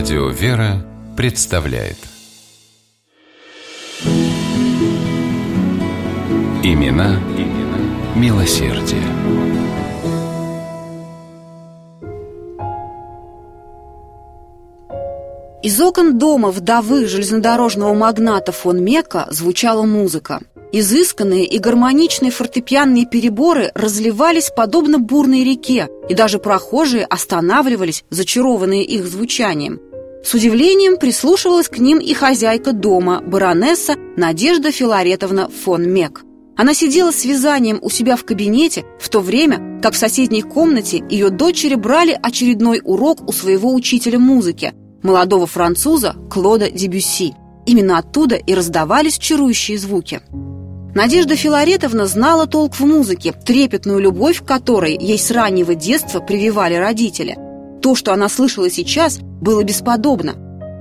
Радио «Вера» представляет Имена, имена милосердие. Из окон дома вдовы железнодорожного магната фон Мека звучала музыка. Изысканные и гармоничные фортепианные переборы разливались подобно бурной реке, и даже прохожие останавливались, зачарованные их звучанием. С удивлением прислушивалась к ним и хозяйка дома, баронесса Надежда Филаретовна фон Мек. Она сидела с вязанием у себя в кабинете, в то время, как в соседней комнате ее дочери брали очередной урок у своего учителя музыки, молодого француза Клода Дебюсси. Именно оттуда и раздавались чарующие звуки. Надежда Филаретовна знала толк в музыке, трепетную любовь к которой ей с раннего детства прививали родители. То, что она слышала сейчас, было бесподобно.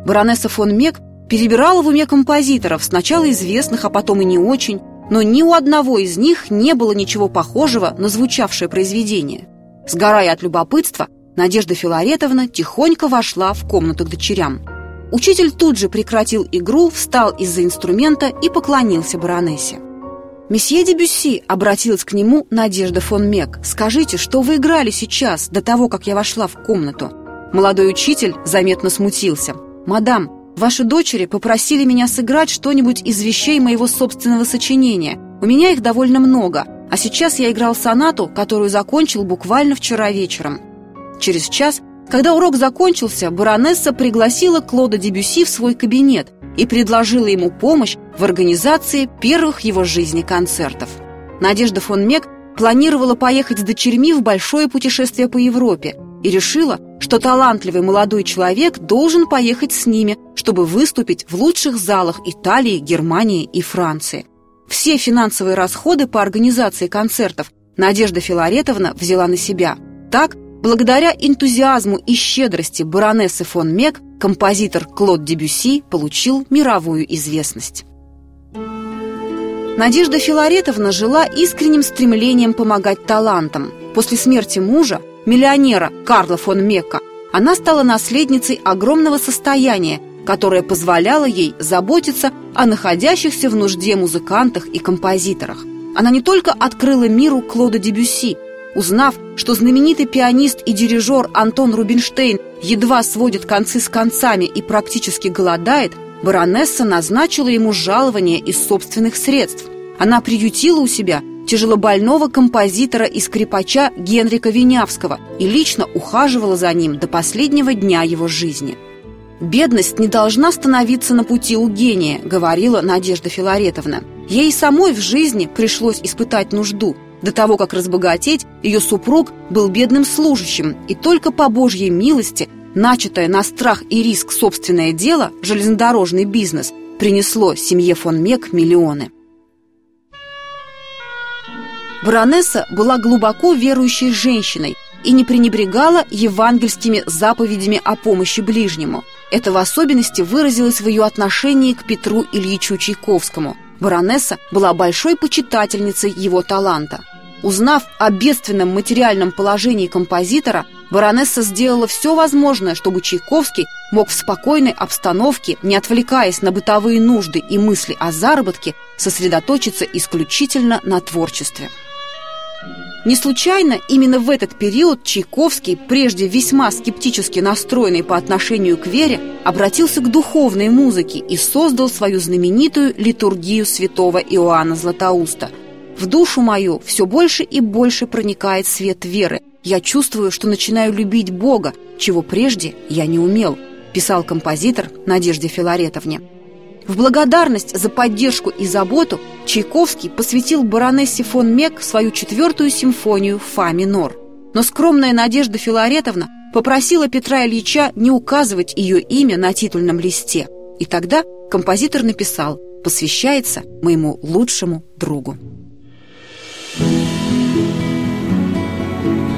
Баронесса фон Мек перебирала в уме композиторов, сначала известных, а потом и не очень, но ни у одного из них не было ничего похожего на звучавшее произведение. Сгорая от любопытства, Надежда Филаретовна тихонько вошла в комнату к дочерям. Учитель тут же прекратил игру, встал из-за инструмента и поклонился баронессе. «Месье Дебюсси», — обратилась к нему Надежда фон Мек, «скажите, что вы играли сейчас, до того, как я вошла в комнату?» Молодой учитель заметно смутился. «Мадам, ваши дочери попросили меня сыграть что-нибудь из вещей моего собственного сочинения. У меня их довольно много, а сейчас я играл сонату, которую закончил буквально вчера вечером». Через час, когда урок закончился, баронесса пригласила Клода Дебюсси в свой кабинет и предложила ему помощь в организации первых его жизни концертов. Надежда фон Мек планировала поехать с дочерьми в большое путешествие по Европе и решила, что талантливый молодой человек должен поехать с ними, чтобы выступить в лучших залах Италии, Германии и Франции. Все финансовые расходы по организации концертов Надежда Филаретовна взяла на себя. Так, благодаря энтузиазму и щедрости баронессы фон Мек, композитор Клод Дебюси получил мировую известность. Надежда Филаретовна жила искренним стремлением помогать талантам. После смерти мужа, миллионера Карла фон Мекка, она стала наследницей огромного состояния, которое позволяло ей заботиться о находящихся в нужде музыкантах и композиторах. Она не только открыла миру Клода Дебюси, узнав, что знаменитый пианист и дирижер Антон Рубинштейн едва сводит концы с концами и практически голодает – баронесса назначила ему жалование из собственных средств. Она приютила у себя тяжелобольного композитора и скрипача Генрика Винявского и лично ухаживала за ним до последнего дня его жизни. «Бедность не должна становиться на пути у гения», — говорила Надежда Филаретовна. Ей самой в жизни пришлось испытать нужду. До того, как разбогатеть, ее супруг был бедным служащим, и только по Божьей милости Начатое на страх и риск собственное дело, железнодорожный бизнес, принесло семье фон Мек миллионы. Баронесса была глубоко верующей женщиной и не пренебрегала евангельскими заповедями о помощи ближнему. Это в особенности выразилось в ее отношении к Петру Ильичу Чайковскому. Баронесса была большой почитательницей его таланта. Узнав о бедственном материальном положении композитора, баронесса сделала все возможное, чтобы Чайковский мог в спокойной обстановке, не отвлекаясь на бытовые нужды и мысли о заработке, сосредоточиться исключительно на творчестве. Не случайно именно в этот период Чайковский, прежде весьма скептически настроенный по отношению к вере, обратился к духовной музыке и создал свою знаменитую литургию святого Иоанна Златоуста – в душу мою все больше и больше проникает свет веры. Я чувствую, что начинаю любить Бога, чего прежде я не умел», писал композитор Надежде Филаретовне. В благодарность за поддержку и заботу Чайковский посвятил баронессе фон Мек свою четвертую симфонию «Фа минор». Но скромная Надежда Филаретовна попросила Петра Ильича не указывать ее имя на титульном листе. И тогда композитор написал «Посвящается моему лучшему другу».